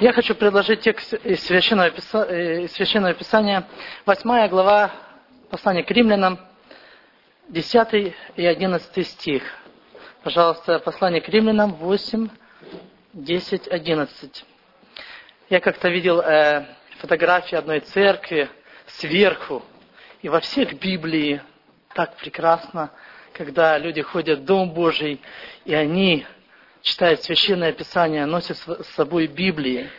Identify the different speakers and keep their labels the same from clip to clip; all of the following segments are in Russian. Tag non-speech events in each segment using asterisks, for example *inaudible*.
Speaker 1: Я хочу предложить текст из Священного, э, из Священного Писания, 8 глава послания к римлянам, 10 и 11 стих. Пожалуйста, послание к римлянам 8, 10, 11. Я как-то видел э, фотографии одной церкви сверху, и во всех Библии так прекрасно, когда люди ходят в Дом Божий, и они читают Священное Писание, носят с собой Библии.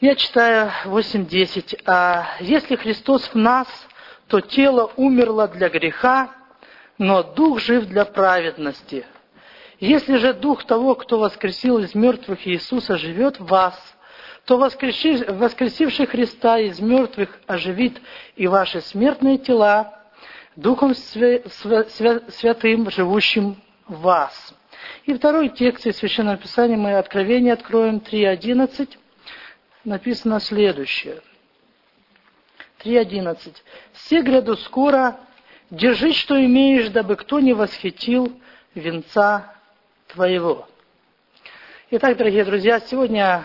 Speaker 1: Я читаю 8.10. «А если Христос в нас, то тело умерло для греха, но Дух жив для праведности. Если же Дух того, кто воскресил из мертвых Иисуса, живет в вас, то воскресивший Христа из мертвых оживит и ваши смертные тела Духом Святым, живущим в вас. И второй текст из Священного Писания мы Откровение откроем 3.11. Написано следующее. 3.11. «Все гряду скоро, держи, что имеешь, дабы кто не восхитил венца твоего». Итак, дорогие друзья, сегодня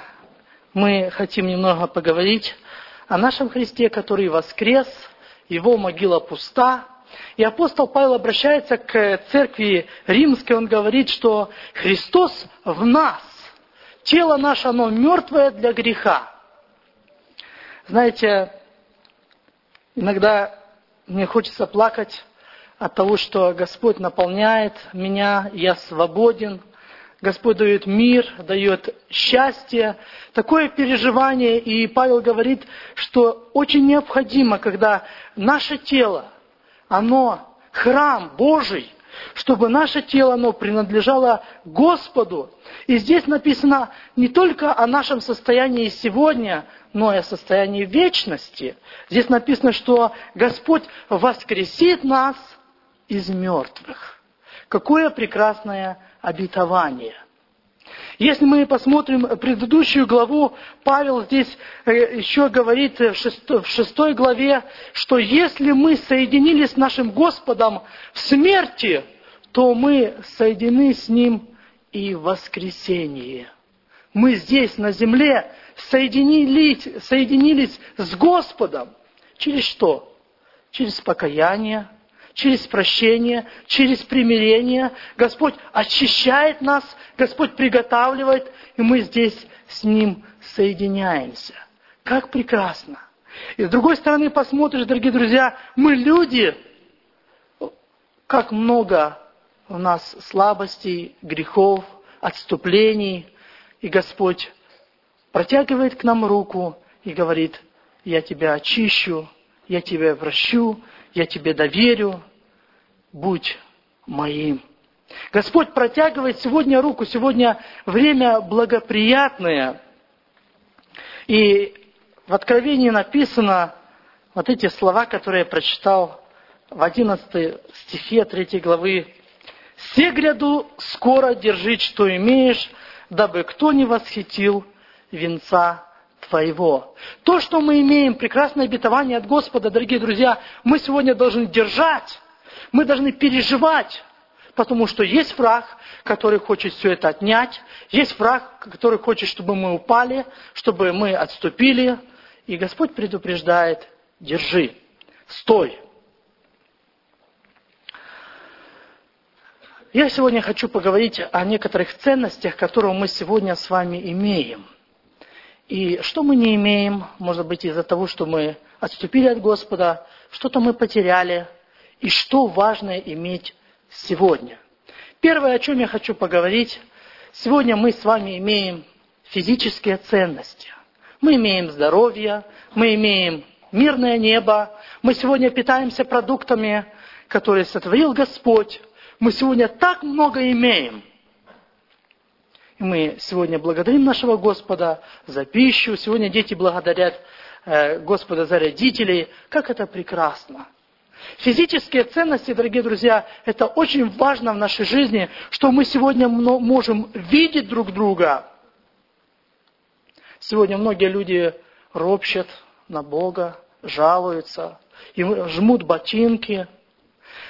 Speaker 1: мы хотим немного поговорить о нашем Христе, который воскрес, его могила пуста. И апостол Павел обращается к церкви римской, он говорит, что Христос в нас, тело наше, оно мертвое для греха. Знаете, иногда мне хочется плакать от того, что Господь наполняет меня, я свободен – Господь дает мир, дает счастье, такое переживание. И Павел говорит, что очень необходимо, когда наше тело, оно храм Божий, чтобы наше тело, оно принадлежало Господу. И здесь написано не только о нашем состоянии сегодня, но и о состоянии вечности. Здесь написано, что Господь воскресит нас из мертвых. Какое прекрасное обетование. Если мы посмотрим предыдущую главу, Павел здесь э, еще говорит в шестой главе, что если мы соединились с нашим Господом в смерти, то мы соединены с Ним и в воскресении. Мы здесь, на земле, соединились, соединились с Господом. Через что? Через покаяние, через прощение, через примирение. Господь очищает нас, Господь приготавливает, и мы здесь с Ним соединяемся. Как прекрасно! И с другой стороны посмотришь, дорогие друзья, мы люди, как много у нас слабостей, грехов, отступлений, и Господь протягивает к нам руку и говорит, я тебя очищу, я тебя прощу, я тебе доверю, будь моим. Господь протягивает сегодня руку, сегодня время благоприятное. И в Откровении написано вот эти слова, которые я прочитал в 11 стихе 3 главы. «Все гряду скоро держить, что имеешь, дабы кто не восхитил венца твоего». То, что мы имеем, прекрасное обетование от Господа, дорогие друзья, мы сегодня должны держать мы должны переживать, потому что есть враг, который хочет все это отнять, есть враг, который хочет, чтобы мы упали, чтобы мы отступили. И Господь предупреждает, держи, стой. Я сегодня хочу поговорить о некоторых ценностях, которые мы сегодня с вами имеем. И что мы не имеем, может быть, из-за того, что мы отступили от Господа, что-то мы потеряли, и что важно иметь сегодня. Первое, о чем я хочу поговорить, сегодня мы с вами имеем физические ценности. Мы имеем здоровье, мы имеем мирное небо, мы сегодня питаемся продуктами, которые сотворил Господь. Мы сегодня так много имеем. Мы сегодня благодарим нашего Господа за пищу. Сегодня дети благодарят э, Господа за родителей. Как это прекрасно. Физические ценности, дорогие друзья, это очень важно в нашей жизни, что мы сегодня можем видеть друг друга. Сегодня многие люди ропщат на Бога, жалуются, им жмут ботинки.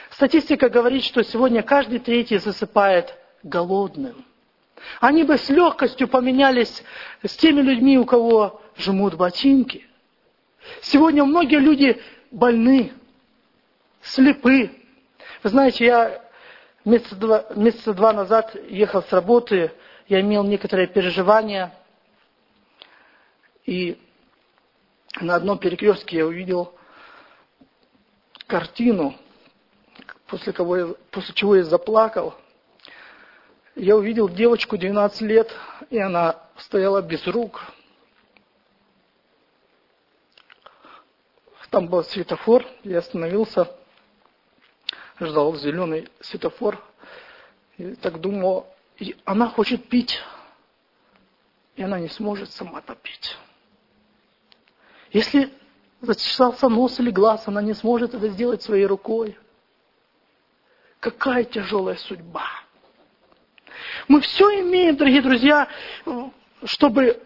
Speaker 1: Статистика говорит, что сегодня каждый третий засыпает голодным. Они бы с легкостью поменялись с теми людьми, у кого жмут ботинки. Сегодня многие люди больны, слепы. Вы знаете, я месяца два, месяца два назад ехал с работы, я имел некоторые переживания, и на одном перекрестке я увидел картину, после, кого я, после чего я заплакал. Я увидел девочку 12 лет, и она стояла без рук. Там был светофор, я остановился, ждал зеленый светофор. И так думал, и она хочет пить, и она не сможет сама попить. Если зачесался нос или глаз, она не сможет это сделать своей рукой. Какая тяжелая судьба. Мы все имеем, дорогие друзья, чтобы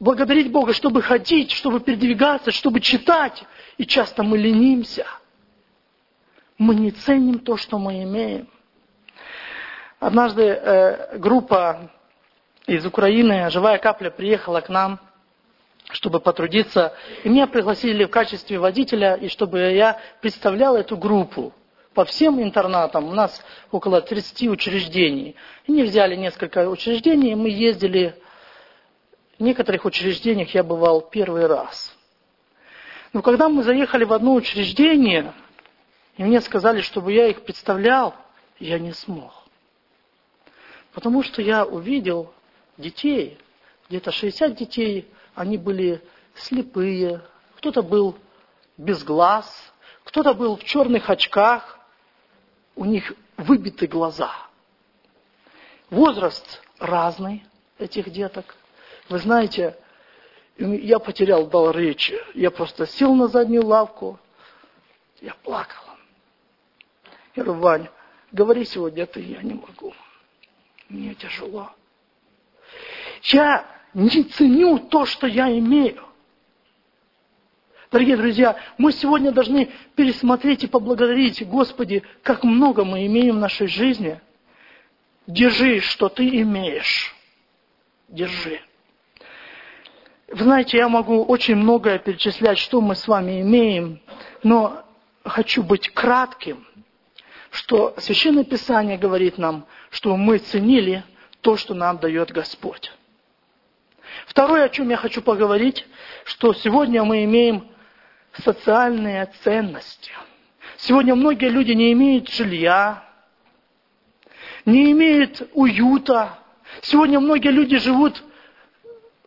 Speaker 1: благодарить Бога, чтобы ходить, чтобы передвигаться, чтобы читать. И часто мы ленимся. Мы не ценим то, что мы имеем. Однажды э, группа из Украины, «Живая капля», приехала к нам, чтобы потрудиться. И меня пригласили в качестве водителя, и чтобы я представлял эту группу по всем интернатам. У нас около 30 учреждений. И не взяли несколько учреждений, и мы ездили в некоторых учреждениях я бывал первый раз. Но когда мы заехали в одно учреждение, и мне сказали, чтобы я их представлял, я не смог. Потому что я увидел детей, где-то 60 детей, они были слепые, кто-то был без глаз, кто-то был в черных очках, у них выбиты глаза. Возраст разный этих деток. Вы знаете, я потерял дар речи. Я просто сел на заднюю лавку, я плакал. Я говорю, Вань, говори сегодня ты, я не могу. Мне тяжело. Я не ценю то, что я имею. Дорогие друзья, мы сегодня должны пересмотреть и поблагодарить Господи, как много мы имеем в нашей жизни. Держи, что ты имеешь. Держи. Вы знаете, я могу очень многое перечислять, что мы с вами имеем, но хочу быть кратким, что Священное Писание говорит нам, что мы ценили то, что нам дает Господь. Второе, о чем я хочу поговорить, что сегодня мы имеем социальные ценности. Сегодня многие люди не имеют жилья, не имеют уюта. Сегодня многие люди живут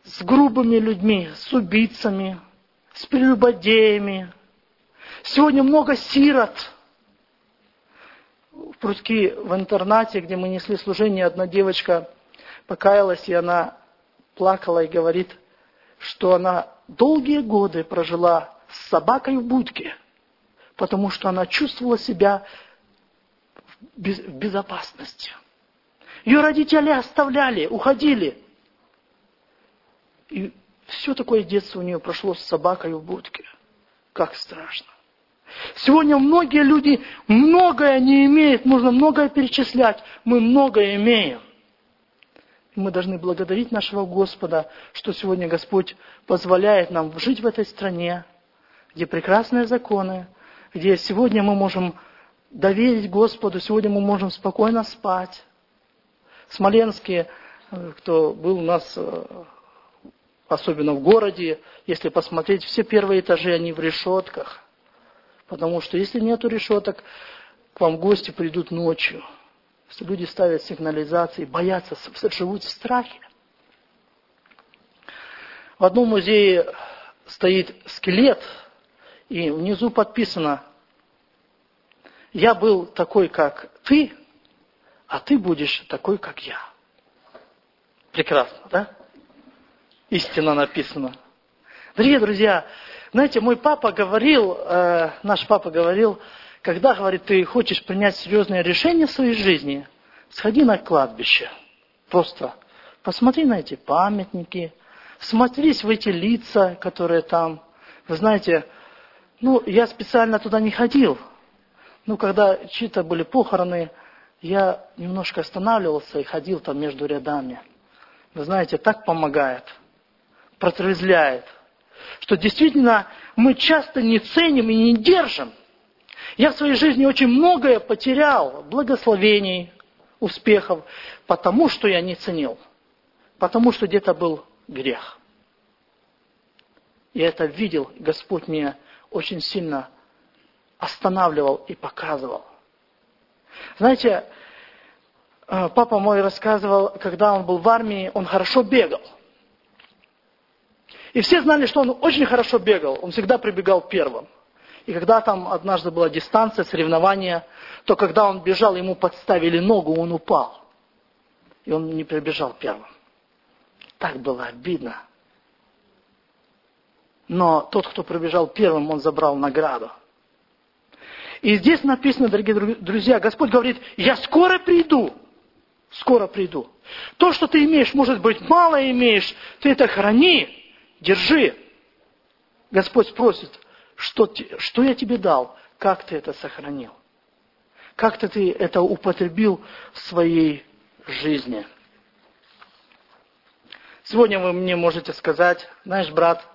Speaker 1: с грубыми людьми, с убийцами, с прелюбодеями. Сегодня много сирот. В Прудки в интернате, где мы несли служение, одна девочка покаялась, и она плакала и говорит, что она долгие годы прожила с собакой в будке, потому что она чувствовала себя в безопасности. Ее родители оставляли, уходили. И все такое детство у нее прошло с собакой в будке. Как страшно. Сегодня многие люди многое не имеют, можно многое перечислять. Мы многое имеем. Мы должны благодарить нашего Господа, что сегодня Господь позволяет нам жить в этой стране, где прекрасные законы, где сегодня мы можем доверить Господу, сегодня мы можем спокойно спать. В Смоленске, э, кто был у нас э, особенно в городе, если посмотреть, все первые этажи, они в решетках. Потому что если нету решеток, к вам гости придут ночью. Что люди ставят сигнализации, боятся, живут в страхе. В одном музее стоит скелет, и внизу подписано, я был такой, как ты, а ты будешь такой, как я. Прекрасно, да? истина написана. Дорогие друзья, знаете, мой папа говорил, э, наш папа говорил, когда, говорит, ты хочешь принять серьезное решение в своей жизни, сходи на кладбище. Просто посмотри на эти памятники, смотрись в эти лица, которые там. Вы знаете, ну, я специально туда не ходил. Ну, когда чьи-то были похороны, я немножко останавливался и ходил там между рядами. Вы знаете, так помогает, протрезвляет, что действительно мы часто не ценим и не держим. Я в своей жизни очень многое потерял, благословений, успехов, потому что я не ценил, потому что где-то был грех. Я это видел, Господь мне очень сильно останавливал и показывал. Знаете, э, папа мой рассказывал, когда он был в армии, он хорошо бегал. И все знали, что он очень хорошо бегал, он всегда прибегал первым. И когда там однажды была дистанция, соревнования, то когда он бежал, ему подставили ногу, он упал. И он не прибежал первым. Так было обидно. Но тот, кто пробежал первым, он забрал награду. И здесь написано, дорогие друзья, Господь говорит, я скоро приду. Скоро приду. То, что ты имеешь, может быть, мало имеешь, ты это храни, держи. Господь спросит, что, что я тебе дал, как ты это сохранил? Как-то ты это употребил в своей жизни. Сегодня вы мне можете сказать, знаешь, брат,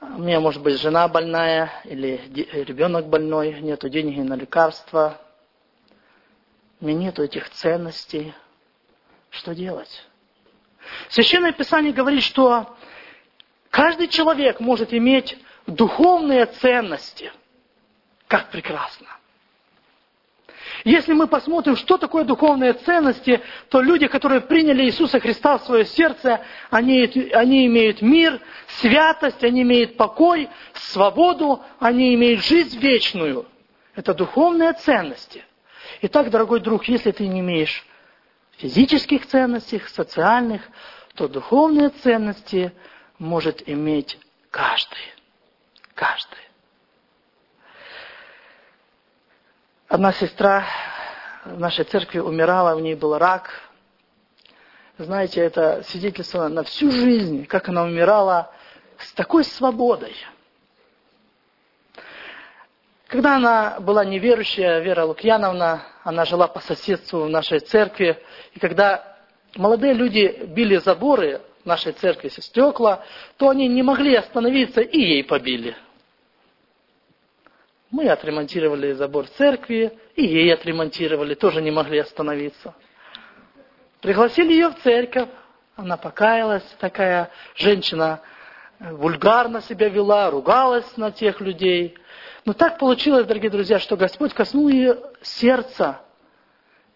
Speaker 1: у меня может быть жена больная или ребенок больной, нету денег на лекарства, у меня нету этих ценностей. Что делать? Священное Писание говорит, что каждый человек может иметь духовные ценности. Как прекрасно! Если мы посмотрим, что такое духовные ценности, то люди, которые приняли Иисуса Христа в свое сердце, они, они имеют мир, святость, они имеют покой, свободу, они имеют жизнь вечную. Это духовные ценности. Итак, дорогой друг, если ты не имеешь физических ценностей, социальных, то духовные ценности может иметь каждый. Каждый. Одна сестра в нашей церкви умирала, у нее был рак. Знаете, это свидетельство на всю жизнь, как она умирала с такой свободой. Когда она была неверующая, Вера Лукьяновна, она жила по соседству в нашей церкви, и когда молодые люди били заборы нашей церкви, стекла, то они не могли остановиться и ей побили. Мы отремонтировали забор церкви, и ей отремонтировали, тоже не могли остановиться. Пригласили ее в церковь, она покаялась, такая женщина э, вульгарно себя вела, ругалась на тех людей. Но так получилось, дорогие друзья, что Господь коснул ее сердца,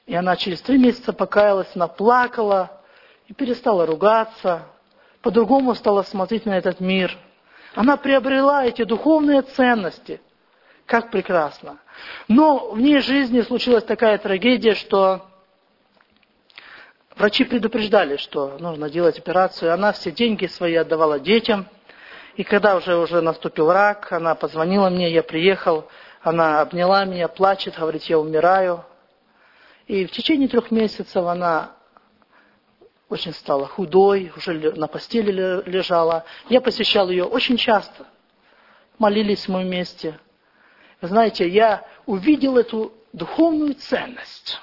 Speaker 1: и она через три месяца покаялась, она плакала и перестала ругаться, по-другому стала смотреть на этот мир. Она приобрела эти духовные ценности – как прекрасно. Но в ней жизни случилась такая трагедия, что врачи предупреждали, что нужно делать операцию. Она все деньги свои отдавала детям. И когда уже, уже наступил рак, она позвонила мне, я приехал, она обняла меня, плачет, говорит, я умираю. И в течение трех месяцев она очень стала худой, уже на постели лежала. Я посещал ее очень часто. Молились мы вместе знаете, я увидел эту духовную ценность.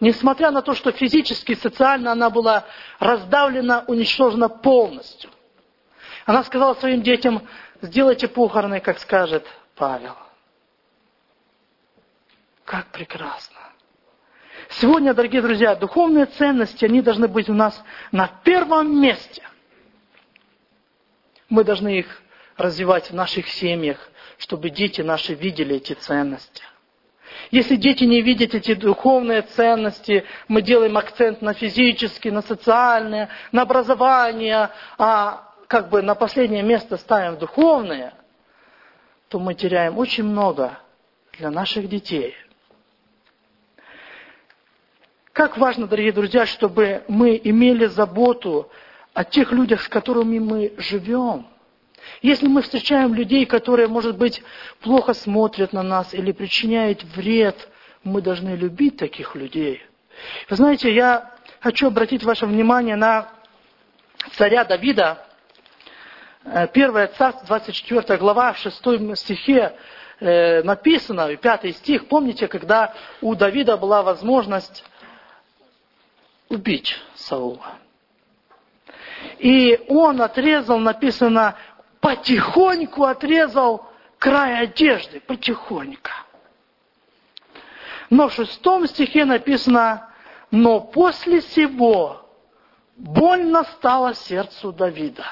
Speaker 1: Несмотря на то, что физически и социально она была раздавлена, уничтожена полностью. Она сказала своим детям, сделайте похороны, как скажет Павел. Как прекрасно. Сегодня, дорогие друзья, духовные ценности, они должны быть у нас на первом месте. Мы должны их развивать в наших семьях, чтобы дети наши видели эти ценности. Если дети не видят эти духовные ценности, мы делаем акцент на физические, на социальные, на образование, а как бы на последнее место ставим духовные, то мы теряем очень много для наших детей. Как важно, дорогие друзья, чтобы мы имели заботу о тех людях, с которыми мы живем – если мы встречаем людей, которые, может быть, плохо смотрят на нас или причиняют вред, мы должны любить таких людей. Вы знаете, я хочу обратить ваше внимание на царя Давида, 1 э, царство, 24 глава, в 6 стихе, э, написано, пятый стих, помните, когда у Давида была возможность убить Саула. И он отрезал, написано, потихоньку отрезал край одежды, потихоньку. Но в шестом стихе написано, но после сего больно стало сердцу Давида.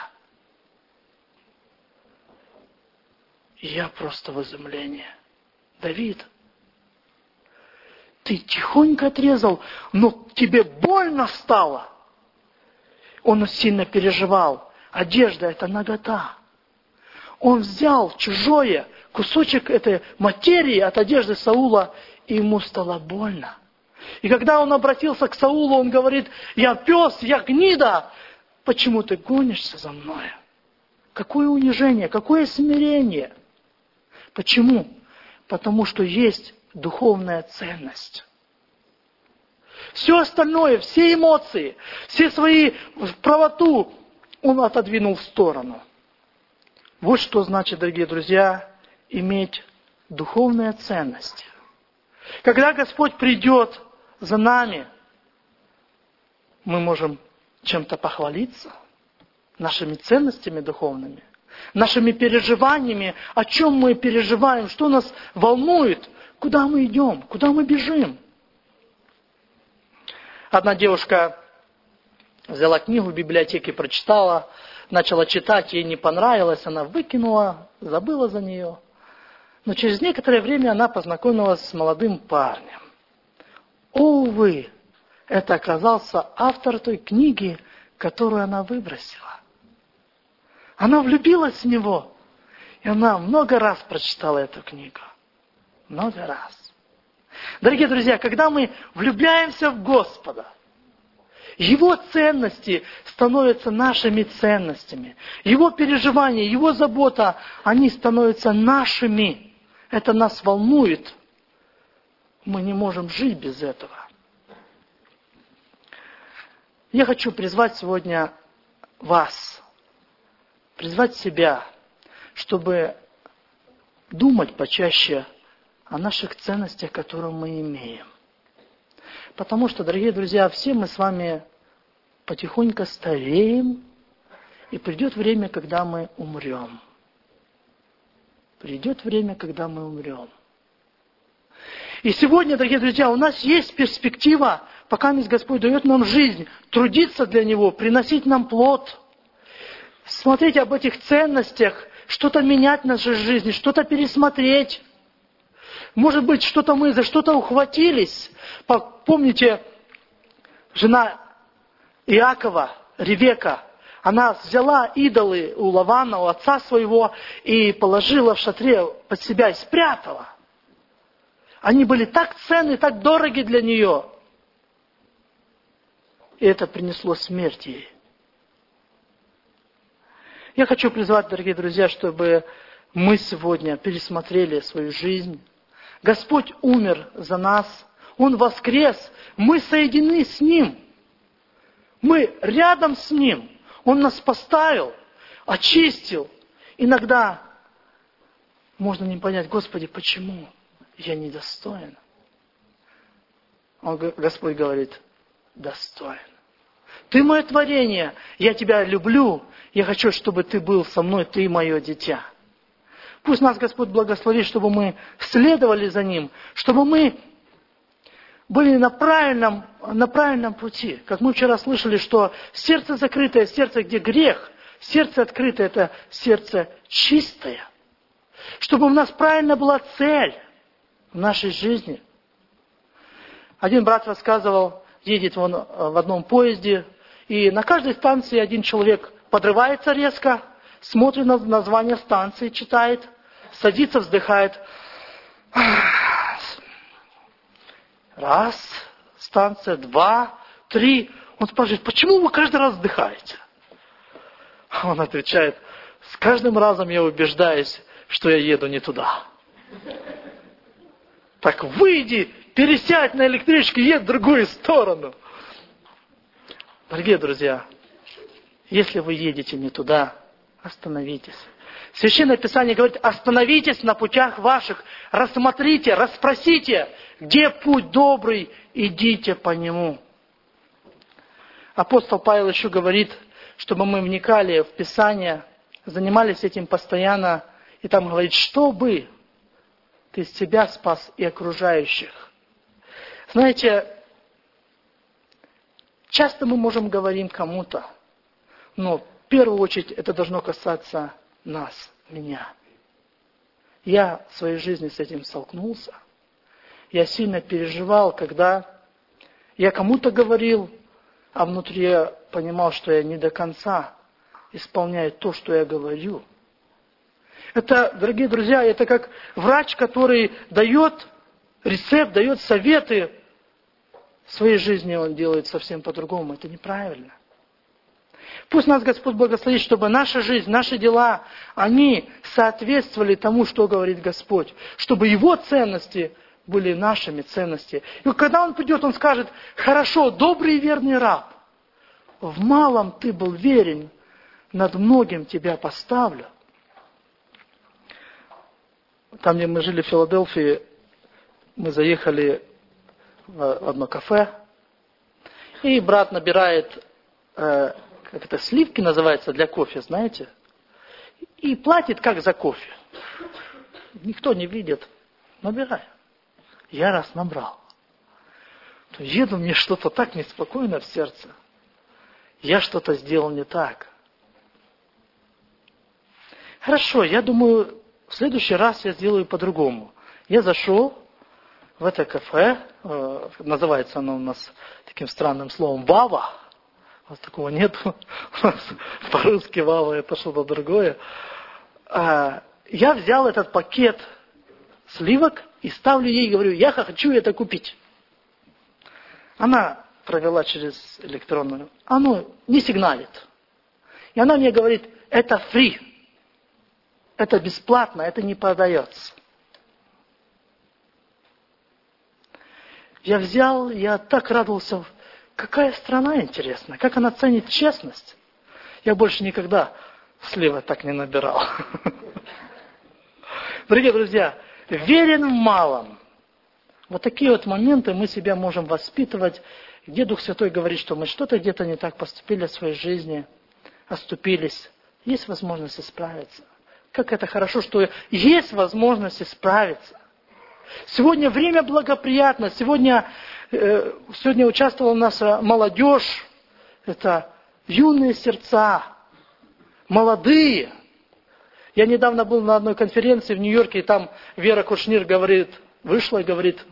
Speaker 1: И я просто в изумлении. Давид, ты тихонько отрезал, но тебе больно стало. Он сильно переживал. Одежда – это нагота. Он взял чужое, кусочек этой материи от одежды Саула, и ему стало больно. И когда он обратился к Саулу, он говорит, я пес, я гнида, почему ты гонишься за мной? Какое унижение, какое смирение. Почему? Потому что есть духовная ценность. Все остальное, все эмоции, все свои правоту он отодвинул в сторону. Вот что значит, дорогие друзья, иметь духовные ценности. Когда Господь придет за нами, мы можем чем-то похвалиться, нашими ценностями духовными, нашими переживаниями, о чем мы переживаем, что нас волнует, куда мы идем, куда мы бежим. Одна девушка взяла книгу в библиотеке, прочитала, начала читать, ей не понравилось, она выкинула, забыла за нее. Но через некоторое время она познакомилась с молодым парнем. Увы, это оказался автор той книги, которую она выбросила. Она влюбилась в него, и она много раз прочитала эту книгу. Много раз. Дорогие друзья, когда мы влюбляемся в Господа, его ценности становятся нашими ценностями. Его переживания, его забота, они становятся нашими. Это нас волнует. Мы не можем жить без этого. Я хочу призвать сегодня вас, призвать себя, чтобы думать почаще о наших ценностях, которые мы имеем. Потому что, дорогие друзья, все мы с вами потихоньку стареем, и придет время, когда мы умрем. Придет время, когда мы умрем. И сегодня, дорогие друзья, у нас есть перспектива, пока Господь дает нам жизнь, трудиться для Него, приносить нам плод, смотреть об этих ценностях, что-то менять в нашей жизни, что-то пересмотреть. Может быть, что-то мы за что-то ухватились. Помните, жена Иакова, Ревека, она взяла идолы у Лавана, у отца своего, и положила в шатре под себя и спрятала. Они были так ценны, так дороги для нее. И это принесло смерть ей. Я хочу призвать, дорогие друзья, чтобы мы сегодня пересмотрели свою жизнь, Господь умер за нас, Он воскрес, мы соединены с Ним. Мы рядом с Ним. Он нас поставил, очистил. Иногда можно не понять, Господи, почему я недостоин? Он, Господь говорит, достоин. Ты мое творение, я тебя люблю, я хочу, чтобы ты был со мной, ты мое дитя. Пусть нас Господь благословит, чтобы мы следовали за Ним, чтобы мы были на правильном, на правильном пути. Как мы вчера слышали, что сердце закрытое, сердце, где грех, сердце открытое – это сердце чистое. Чтобы у нас правильно была цель в нашей жизни. Один брат рассказывал, едет он в одном поезде, и на каждой станции один человек подрывается резко, смотрит на название станции, читает – садится, вздыхает. Раз, станция, два, три. Он спрашивает, почему вы каждый раз вздыхаете? Он отвечает, с каждым разом я убеждаюсь, что я еду не туда. Так выйди, пересядь на электричку, едь в другую сторону. Дорогие друзья, если вы едете не туда, остановитесь. Священное Писание говорит, остановитесь на путях ваших, рассмотрите, расспросите, где путь добрый, идите по нему. Апостол Павел еще говорит, чтобы мы вникали в Писание, занимались этим постоянно, и там говорит, чтобы ты себя спас и окружающих. Знаете, часто мы можем говорить кому-то, но в первую очередь это должно касаться нас, меня. Я в своей жизни с этим столкнулся. Я сильно переживал, когда я кому-то говорил, а внутри я понимал, что я не до конца исполняю то, что я говорю. Это, дорогие друзья, это как врач, который дает рецепт, дает советы. В своей жизни он делает совсем по-другому. Это неправильно. Пусть нас Господь благословит, чтобы наша жизнь, наши дела, они соответствовали тому, что говорит Господь. Чтобы Его ценности были нашими ценностями. И когда Он придет, Он скажет, хорошо, добрый и верный раб, в малом ты был верен, над многим тебя поставлю. Там, где мы жили в Филадельфии, мы заехали в одно кафе, и брат набирает э, как это, сливки называется для кофе, знаете? И платит как за кофе. Никто не видит. Набирай. Я раз набрал. Еду, мне что-то так неспокойно в сердце. Я что-то сделал не так. Хорошо, я думаю, в следующий раз я сделаю по-другому. Я зашел в это кафе, э, называется оно у нас таким странным словом «Вава», у нас такого нет. По-русски вава это что-то другое. А, я взял этот пакет сливок и ставлю ей говорю, я хочу это купить. Она провела через электронную. Оно не сигналит. И она мне говорит, это фри. Это бесплатно, это не продается. Я взял, я так радовался Какая страна интересная, как она ценит честность. Я больше никогда слива так не набирал. *laughs* Дорогие друзья, верен в малом. Вот такие вот моменты мы себя можем воспитывать, где Дух Святой говорит, что мы что-то где-то не так поступили в своей жизни, оступились. Есть возможность исправиться. Как это хорошо, что есть возможность исправиться. Сегодня время благоприятно, сегодня сегодня участвовала наша молодежь, это юные сердца, молодые. Я недавно был на одной конференции в Нью-Йорке, и там Вера Кушнир говорит, вышла и говорит,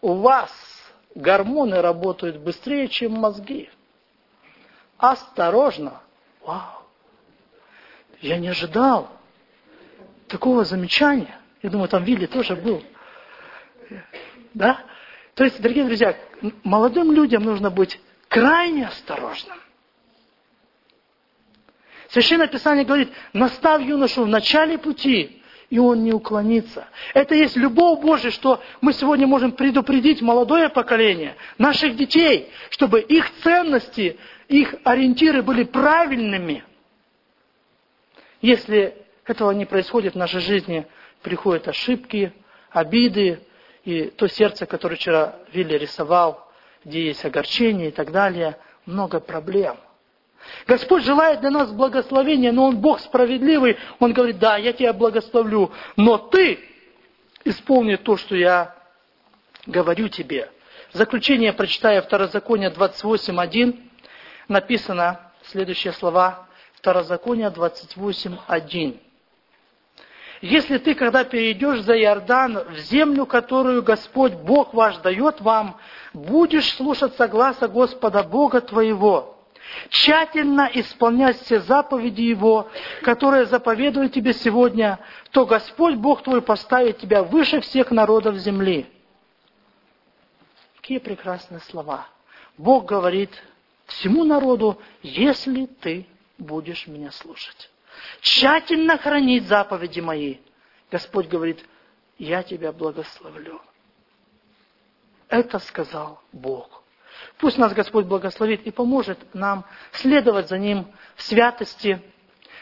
Speaker 1: у вас гормоны работают быстрее, чем мозги. Осторожно. Вау. Я не ожидал такого замечания. Я думаю, там Вилли тоже был. Да? То есть, дорогие друзья, молодым людям нужно быть крайне осторожным. Священное Писание говорит, настав юношу в начале пути, и он не уклонится. Это есть любовь Божия, что мы сегодня можем предупредить молодое поколение, наших детей, чтобы их ценности, их ориентиры были правильными. Если этого не происходит в нашей жизни, приходят ошибки, обиды, и то сердце, которое вчера Вилли рисовал, где есть огорчение и так далее, много проблем. Господь желает для нас благословения, но Он Бог справедливый. Он говорит, да, я тебя благословлю, но ты исполни то, что я говорю тебе. В заключение, прочитая Второзаконие 28.1, написано следующие слова. Второзаконие 28.1. Если ты, когда перейдешь за Иордан в землю, которую Господь Бог ваш дает вам, будешь слушаться гласа Господа Бога твоего, тщательно исполнять все заповеди Его, которые заповедуют тебе сегодня, то Господь Бог твой поставит тебя выше всех народов земли. Какие прекрасные слова. Бог говорит всему народу, если ты будешь меня слушать тщательно хранить заповеди мои. Господь говорит, я тебя благословлю. Это сказал Бог. Пусть нас Господь благословит и поможет нам следовать за Ним в святости,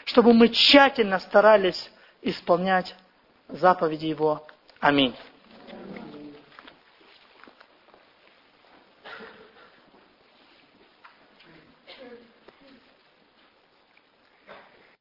Speaker 1: чтобы мы тщательно старались исполнять заповеди Его. Аминь.